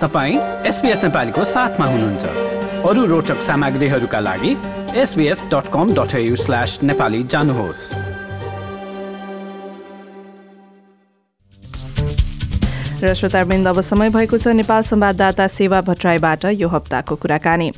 तपाईँ एसपिएस नेपालीको साथमा हुनुहुन्छ। अरू रोचक सामग्रीहरूका लागि SBS dot com dot slash Nepali जानुहोस्। र श्रोतावृन्द अब समय भएको छ नेपाल संवाददाता सेवा भट्टराईबाट यो हप्ताको कुराकानी।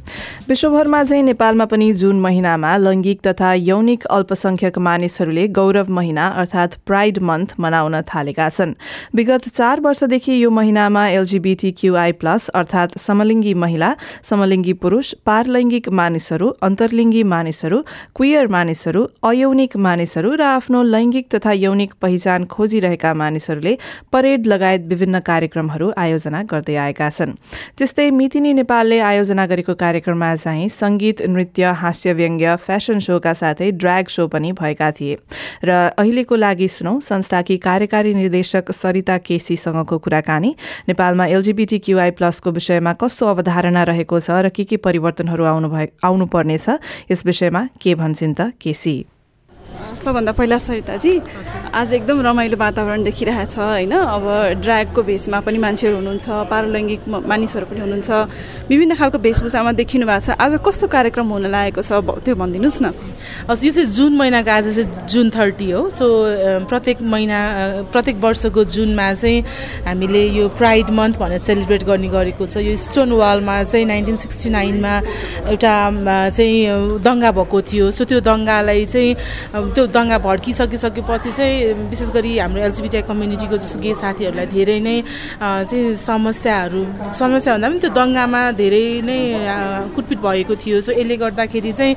विश्वभरमा झै नेपालमा पनि जुन महिनामा लैङ्गिक तथा यौनिक अल्पसंख्यक मानिसहरूले गौरव महिना अर्थात प्राइड मन्थ मनाउन थालेका छन्। विगत चार वर्षदेखि यो महिनामा एलजीबीटी क्यूआई प्लस अर्थात समलिङ्गी महिला समलिङ्गी पुरूष पारलैङ्गिक मानिसहरू अन्तर्लिङ्गी मानिसहरू क्वियर मानिसहरू अयौनिक मानिसहरू र आफ्नो लैङ्गिक तथा यौनिक पहिचान खोजिरहेका मानिसहरूले परेड लगायत विभिन्न विभिन्न कार्यक्रमहरू आयोजना गर्दै आएका छन्। त्यस्तै मितिनी नेपालले आयोजना गरेको कार्यक्रममा चाहिँ संगीत नृत्य हास्य व्यङ्ग्य फेसन शोका साथै ड्र्याग शो पनि भएका थिए। र अहिलेको लागि सुनौ संस्थाकी कार्यकारी निर्देशक सरिता केसीसँगको कुराकानी। नेपालमा एलजीबीटी क्यूआई प्लसको विषयमा कस्तो अवधारणा रहेको छ र के के परिवर्तनहरू आउनु भए आउनुपर्नेछ यस विषयमा के भन्छन् त केसी? सबभन्दा पहिला सरिताजी आज एकदम रमाइलो वातावरण देखिरहेछ होइन? अब ड्र्यागको भेषमा पनि मान्छेहरू हुनुहुन्छ पारलैङ्गिक मानिसहरू पनि हुनुहुन्छ। विभिन्न खालको वेशभूषामा देखिनु भएको छ। आज कस्तो कार्यक्रम हुन लागेको छ त्यो भनिदिनुहोस् न। हस् यो चाहिँ जुन महिनाको आज चाहिँ जुन थर्टी हो। सो प्रत्येक महिना प्रत्येक वर्षको जुनमा चाहिँ हामीले यो प्राइड मन्थ भनेर सेलिब्रेट गर्ने गरेको छ। यो स्टोन वालमा चाहिँ नाइन्टिन सिक्सटी नाइनमा एउटा चाहिँ दङ्गा भएको थियो। सो त्यो दङ्गालाई चाहिँ त्यो दङ्गा भड्किसकिसकेपछि चाहिँ विशेष गरी हाम्रो एलजिबिटिआई कम्युनिटीको जस्तो गे साथीहरूलाई धेरै नै चाहिँ समस्याहरू समस्या भन्दा पनि त्यो दङ्गामा धेरै नै कुटपिट भएको थियो। सो यसले गर्दाखेरि चाहिँ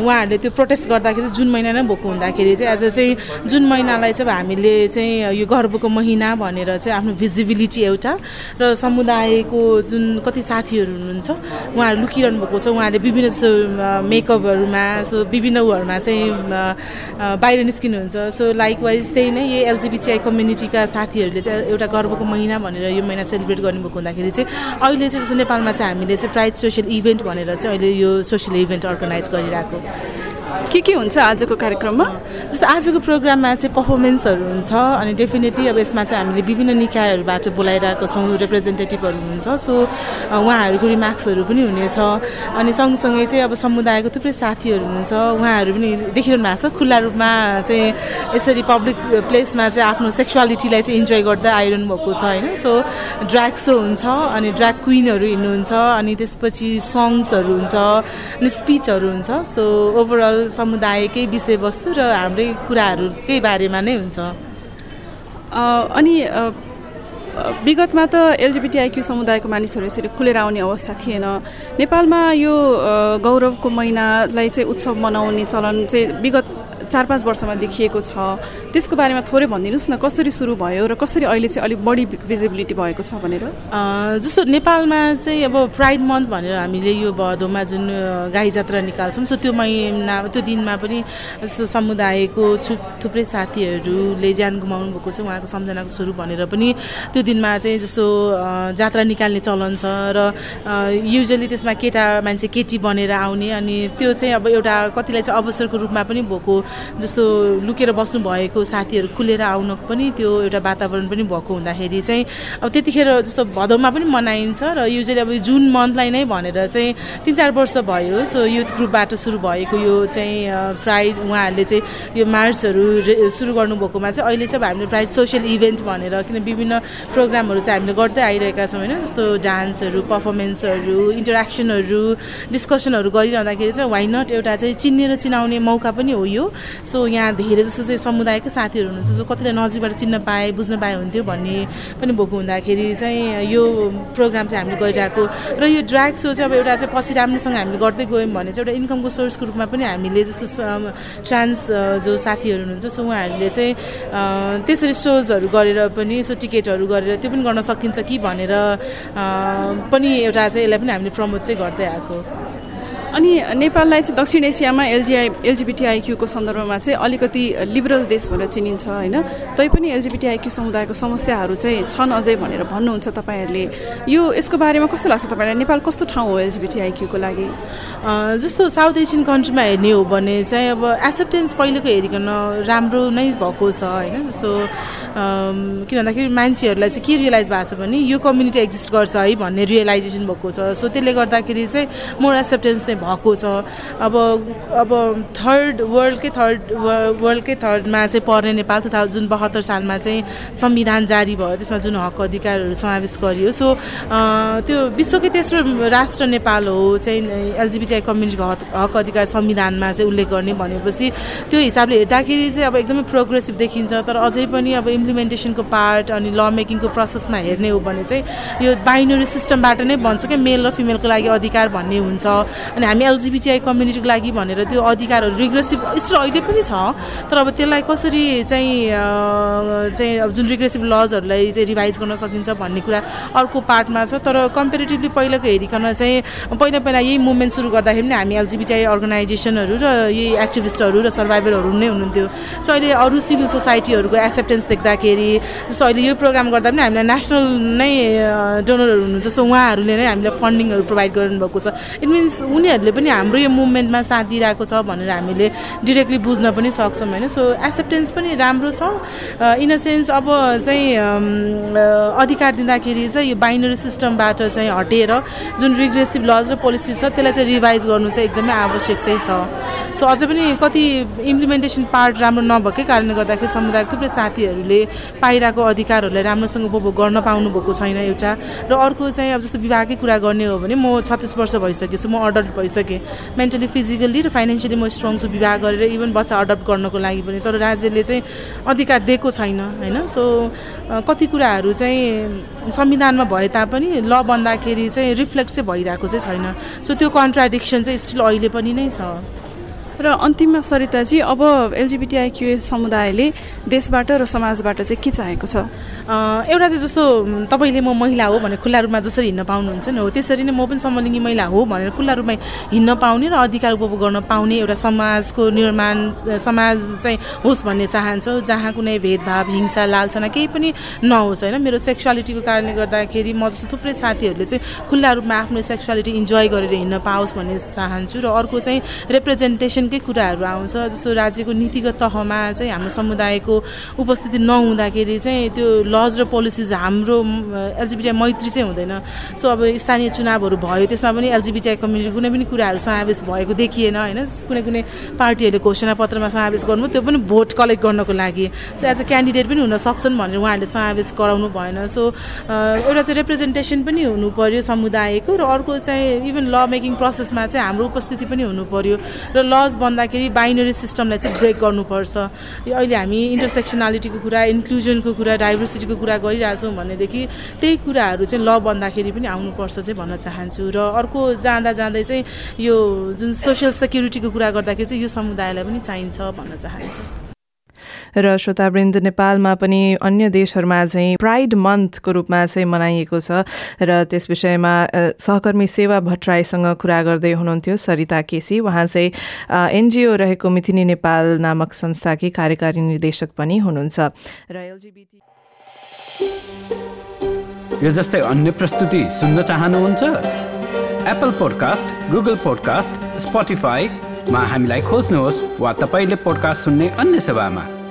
उहाँहरूले त्यो प्रोटेस्ट गर्दाखेरि जुन महिना नै भएको हुँदाखेरि चाहिँ आज चाहिँ जुन महिनालाई चाहिँ हामीले चाहिँ यो गर्वको महिना भनेर चाहिँ आफ्नो भिजिबिलिटी एउटा र समुदायको जुन कति साथीहरू हुनुहुन्छ उहाँहरू लुकिरहनु भएको छ। उहाँहरूले विभिन्न जस्तो मेकअपहरूमा सो विभिन्न उहरूमा चाहिँ बाहिर निस्किनुहुन्छ। सो लाइकवाइज त्यही नै यही एलजिबिटिआई कम्युनिटीका साथीहरूले चाहिँ एउटा गर्वको महिना भनेर यो महिना सेलिब्रेट गर्नुभएको हुँदाखेरि चाहिँ अहिले चाहिँ जस्तो नेपालमा चाहिँ हामीले चाहिँ प्राइड सोसियल इभेन्ट भनेर चाहिँ अहिले यो सोसियल इभेन्ट अर्गनाइज गरिरहेको। के के हुन्छ आजको कार्यक्रममा? जस्तो आजको प्रोग्राममा चाहिँ पर्फर्मेन्सहरू हुन्छ अनि डेफिनेटली अब यसमा चाहिँ हामीले विभिन्न निकायहरूबाट बोलाइरहेको छौँ रिप्रेजेन्टेटिभहरू हुनुहुन्छ सो उहाँहरूको रिमार्क्सहरू पनि हुनेछ। अनि सँगसँगै चाहिँ अब समुदायको थुप्रै साथीहरू हुनुहुन्छ उहाँहरू पनि देखिरहनु भएको छ खुल्ला रूपमा चाहिँ यसरी पब्लिक प्लेसमा चाहिँ आफ्नो सेक्सुअलिटीलाई चाहिँ इन्जोय गर्दै आइरहनु भएको छ होइन? सो ड्र्याग सो हुन्छ अनि ड्र्याग क्विनहरू हिँड्नुहुन्छ अनि त्यसपछि सङ्ग्सहरू हुन्छ अनि स्पिचहरू हुन्छ। सो ओभरअल समुदायकै विषयवस्तु र हाम्रै कुराहरूकै बारेमा नै हुन्छ। अनि विगतमा त एलजिबिटिआइक्यू समुदायको मानिसहरू यसरी खुलेर आउने अवस्था थिएन। नेपालमा यो गौरवको महिनालाई चाहिँ उत्सव मनाउने चलन चाहिँ विगत चार पाँच वर्षमा देखिएको छ। त्यसको बारेमा थोरै भनिदिनुहोस् न कसरी सुरु भयो र कसरी अहिले चाहिँ अलिक बढी भिजिबिलिटी भएको छ भनेर? जस्तो नेपालमा चाहिँ अब प्राइड मन्थ भनेर हामीले यो भदौमा जुन गाई जात्रा निकाल्छौँ सो त्यो महिना त्यो दिनमा पनि जस्तो समुदायको छु थुप्रै साथीहरूले ज्यान गुमाउनु भएको छ उहाँको सम्झनाको स्वरूप भनेर पनि त्यो दिनमा चाहिँ जस्तो जात्रा निकाल्ने चलन छ र युजली त्यसमा केटा मान्छे केटी बनेर आउने अनि त्यो चाहिँ अब एउटा कतिलाई चाहिँ अवसरको रूपमा पनि भएको जस्तो लुकेर बस्नु भएको साथीहरू खुलेर आउनको पनि त्यो एउटा वातावरण पनि भएको हुँदाखेरि चाहिँ अब त्यतिखेर जस्तो भदौमा पनि मनाइन्छ र युजली अब जुन मन्थलाई नै भनेर चाहिँ तिन चार वर्ष भयो। सो युथ ग्रुपबाट सुरु भएको यो चाहिँ प्राइड उहाँहरूले चाहिँ यो मार्चहरू सुरु गर्नुभएकोमा चाहिँ अहिले चाहिँ हामीले प्राइड सोसियल इभेन्ट भनेर किन विभिन्न प्रोग्रामहरू चाहिँ हामीले गर्दै आइरहेका छौँ होइन? जस्तो डान्सहरू पर्फर्मेन्सहरू इन्टरेक्सनहरू डिस्कसनहरू गरिरहँदाखेरि चाहिँ वाइ नट एउटा चाहिँ चिन्ने र चिनाउने मौका पनि हो यो। सो यहाँ धेरै जस्तो चाहिँ समुदायकै साथीहरू हुनुहुन्छ जो कतिलाई नजिकबाट चिन्न पाए बुझ्न पाए हुन्थ्यो भन्ने पनि भएको हुँदाखेरि चाहिँ यो प्रोग्राम चाहिँ हामीले गरिरहेको र यो ड्र्याग सो चाहिँ अब एउटा चाहिँ पछि राम्रोसँग हामीले गर्दै गयौँ भने चाहिँ एउटा इन्कमको सोर्सको रूपमा पनि हामीले जस्तो ट्रान्स जो साथीहरू हुनुहुन्छ सो उहाँहरूले चाहिँ त्यसरी सोजहरू गरेर पनि सो टिकटहरू गरेर त्यो पनि गर्न सकिन्छ कि भनेर पनि एउटा चाहिँ यसलाई पनि हामीले प्रमोट चाहिँ गर्दै आएको। अनि नेपाललाई चाहिँ दक्षिण एसियामा एलजिआई एलजिबिटिआइक्यूको सन्दर्भमा चाहिँ अलिकति लिबरल देश भनेर चिनिन्छ होइन। तैपनि एलजिबिटिआइक्यू समुदायको समस्याहरू चाहिँ छन् अझै भनेर भन्नुहुन्छ तपाईँहरूले। यो यसको बारेमा कस्तो लाग्छ तपाईँलाई? नेपाल कस्तो ठाउँ हो एलजिबिटिआइक्यूको लागि? जस्तो साउथ एसियन कन्ट्रीमा हेर्ने हो भने चाहिँ अब एक्सेप्टेन्स पहिलेको हेरिकन राम्रो नै भएको छ होइन। जस्तो किन भन्दाखेरि मान्छेहरूलाई चाहिँ के रियलाइज भएको छ भने यो कम्युनिटी एक्जिस्ट गर्छ है भन्ने रियलाइजेसन भएको छ। सो त्यसले गर्दाखेरि चाहिँ मोर एक्सेप्टेन्स चाहिँ भएको छ। अब अब थर्ड वर्ल्डकै थर्ड वर्ल्डकै थर्डमा चाहिँ पर्ने नेपाल टु थाउजन्ड बहत्तर सालमा चाहिँ संविधान जारी भयो त्यसमा जुन हक अधिकारहरू समावेश गरियो। सो त्यो विश्वकै तेस्रो राष्ट्र नेपाल हो चाहिँ एलजिबिटिआई कम्युनिटीको हक हक अधिकार संविधानमा चाहिँ उल्लेख गर्ने भनेपछि त्यो हिसाबले हेर्दाखेरि चाहिँ अब एकदमै प्रोग्रेसिभ देखिन्छ। तर अझै पनि अब इम्प्लिमेन्टेसनको पार्ट अनि ल मेकिङको प्रोसेसमा हेर्ने हो भने चाहिँ यो बाइनरी सिस्टमबाट नै भन्छ क्या मेल र फिमेलको लागि अधिकार भन्ने हुन्छ। अनि हामी एलजिबिटिआई कम्युनिटीको लागि भनेर त्यो अधिकारहरू रिग्रेसिभ स्टिल अहिले पनि छ तर अब त्यसलाई कसरी चाहिँ चाहिँ अब जुन रिग्रेसिभ लजहरूलाई चाहिँ रिभाइज गर्न सकिन्छ भन्ने कुरा अर्को पार्टमा छ। तर कम्पेरिटिभली पहिलाको हेरिकन चाहिँ पहिला पहिला यही मुभमेन्ट सुरु गर्दाखेरि पनि हामी एलजिबिटिआई अर्गनाइजेसनहरू र यही एक्टिभिस्टहरू र सर्भाइभरहरू नै हुनुहुन्थ्यो। सो अहिले अरू सिभिल सोसाइटीहरूको एक्सेप्टेन्स देख्दाखेरि जस्तो अहिले यो प्रोग्राम गर्दा पनि हामीलाई नेसनल नै डोनरहरू हुनुहुन्छ। सो उहाँहरूले नै हामीलाई फन्डिङहरू प्रोभाइड गर्नुभएको छ। इट मिन्स उनीहरूले पनि हाम्रो यो मुभमेन्टमा साथ दिइरहेको छ भनेर हामीले डिरेक्टली बुझ्न पनि सक्छौँ होइन? सो एक्सेप्टेन्स पनि राम्रो छ। इन अ सेन्स अब चाहिँ अधिकार दिँदाखेरि चाहिँ यो बाइनरी सिस्टमबाट चाहिँ हटेर जुन रिग्रेसिभ लज र पोलिसी छ त्यसलाई चाहिँ रिभाइज गर्नु चाहिँ एकदमै आवश्यक चाहिँ छ। सो अझै पनि कति इम्प्लिमेन्टेसन पार्ट राम्रो नभएकै कारणले गर्दाखेरि समुदायको थुप्रै साथीहरूले पाइरहेको अधिकारहरूलाई राम्रोसँग उपभोग गर्न पाउनु भएको छैन एउटा। र अर्को चाहिँ अब जस्तो विवाहकै कुरा गर्ने हो भने म छत्तिस वर्ष भइसकेछु म अडल्ट भइसकेँ मेन्टली फिजिकल्ली र फाइनेन्सियली म स्ट्रङ छु विवाह गरेर इभन बच्चा अडप्ट गर्नको लागि पनि। तर राज्यले चाहिँ अधिकार दिएको छैन होइन? सो कति कुराहरू चाहिँ संविधानमा भए तापनि ल बन्दाखेरि चाहिँ रिफ्लेक्ट चाहिँ भइरहेको चाहिँ छैन। सो त्यो कन्ट्राडिक्सन चाहिँ स्टिल अहिले पनि नै छ। र अन्तिममा सरिताजी अब एलजिबिटिआइक्यू समुदायले देशबाट र समाजबाट चाहिँ के चाहेको छ? एउटा चाहिँ जस्तो तपाईँले म महिला हो भने खुल्ला रूपमा जसरी हिँड्न पाउनुहुन्छ नि हो त्यसरी नै म पनि समलिङ्गी महिला हो भनेर खुल्ला रूपमा हिँड्न पाउने र अधिकार उपभोग गर्न पाउने एउटा समाजको निर्माण समाज चाहिँ होस् भन्ने चाहन्छौँ जहाँ कुनै भेदभाव हिंसा लालछना केही पनि नहोस् होइन। मेरो सेक्सुअलिटीको कारणले गर्दाखेरि म जस्तो थुप्रै साथीहरूले चाहिँ खुल्ला रूपमा आफ्नो सेक्सुअलिटी इन्जोय गरेर हिँड्न पाओस् भन्ने चाहन्छु र अर्को चाहिँ रिप्रेजेन्टेसनकै कुराहरू आउँछ। जस्तो राज्यको नीतिगत तहमा चाहिँ हाम्रो समुदायको उपस्थिति नहुँदाखेरि चाहिँ त्यो लज र पोलिसिज हाम्रो एलजिबिटिआई मैत्री चाहिँ हुँदैन। सो अब स्थानीय चुनावहरू भयो त्यसमा पनि एलजिबिटिआई कम्युनिटी कुनै पनि कुराहरू समावेश भएको देखिएन होइन? कुनै कुनै पार्टीहरूले घोषणा पत्रमा समावेश गर्नु त्यो पनि भोट कलेक्ट गर्नको लागि। सो एज अ क्यान्डिडेट पनि हुन सक्छन् भनेर उहाँहरूले समावेश गराउनु भएन। सो एउटा चाहिँ रिप्रेजेन्टेसन पनि हुनु पऱ्यो समुदायको र अर्को चाहिँ इभन ल मेकिङ प्रोसेसमा चाहिँ हाम्रो उपस्थिति पनि हुनु पऱ्यो र लज भन्दाखेरि बाइनरी सिस्टमलाई चाहिँ ब्रेक गर्नुपर्छ। अहिले हामी इन्टरसेक्सनालिटीको कुरा इन्क्लुजनको कुरा डाइभर्सिटी टेक्नोलोजीको कुरा गरिरहेछौँ भनेदेखि त्यही कुराहरू चाहिँ ल बन्दाखेरि पनि आउनुपर्छ चाहिँ भन्न चाहन्छु। र अर्को जाँदा जाँदै चाहिँ यो जुन सोसियल सेक्युरिटीको कुरा गर्दाखेरि चाहिँ यो समुदायलाई पनि चाहिन्छ भन्न चाहन्छु। र श्रोतावृन्द नेपालमा पनि अन्य देशहरूमा चाहिँ प्राइड मन्थको रूपमा चाहिँ मनाइएको छ र त्यस विषयमा सहकर्मी सेवा भट्टराईसँग कुरा गर्दै हुनुहुन्थ्यो सरिता केसी। उहाँ चाहिँ एनजिओ रहेको मिथिनी नेपाल नामक संस्थाकी कार्यकारी निर्देशक पनि हुनुहुन्छ र एलजिबिटी यो जस्तै अन्य प्रस्तुति सुन्न चाहनुहुन्छ? एप्पल पोडकास्ट गुगल पोडकास्ट स्पोटिफाईमा हामीलाई खोज्नुहोस् वा तपाईँले पोडकास्ट सुन्ने अन्य सेवामा।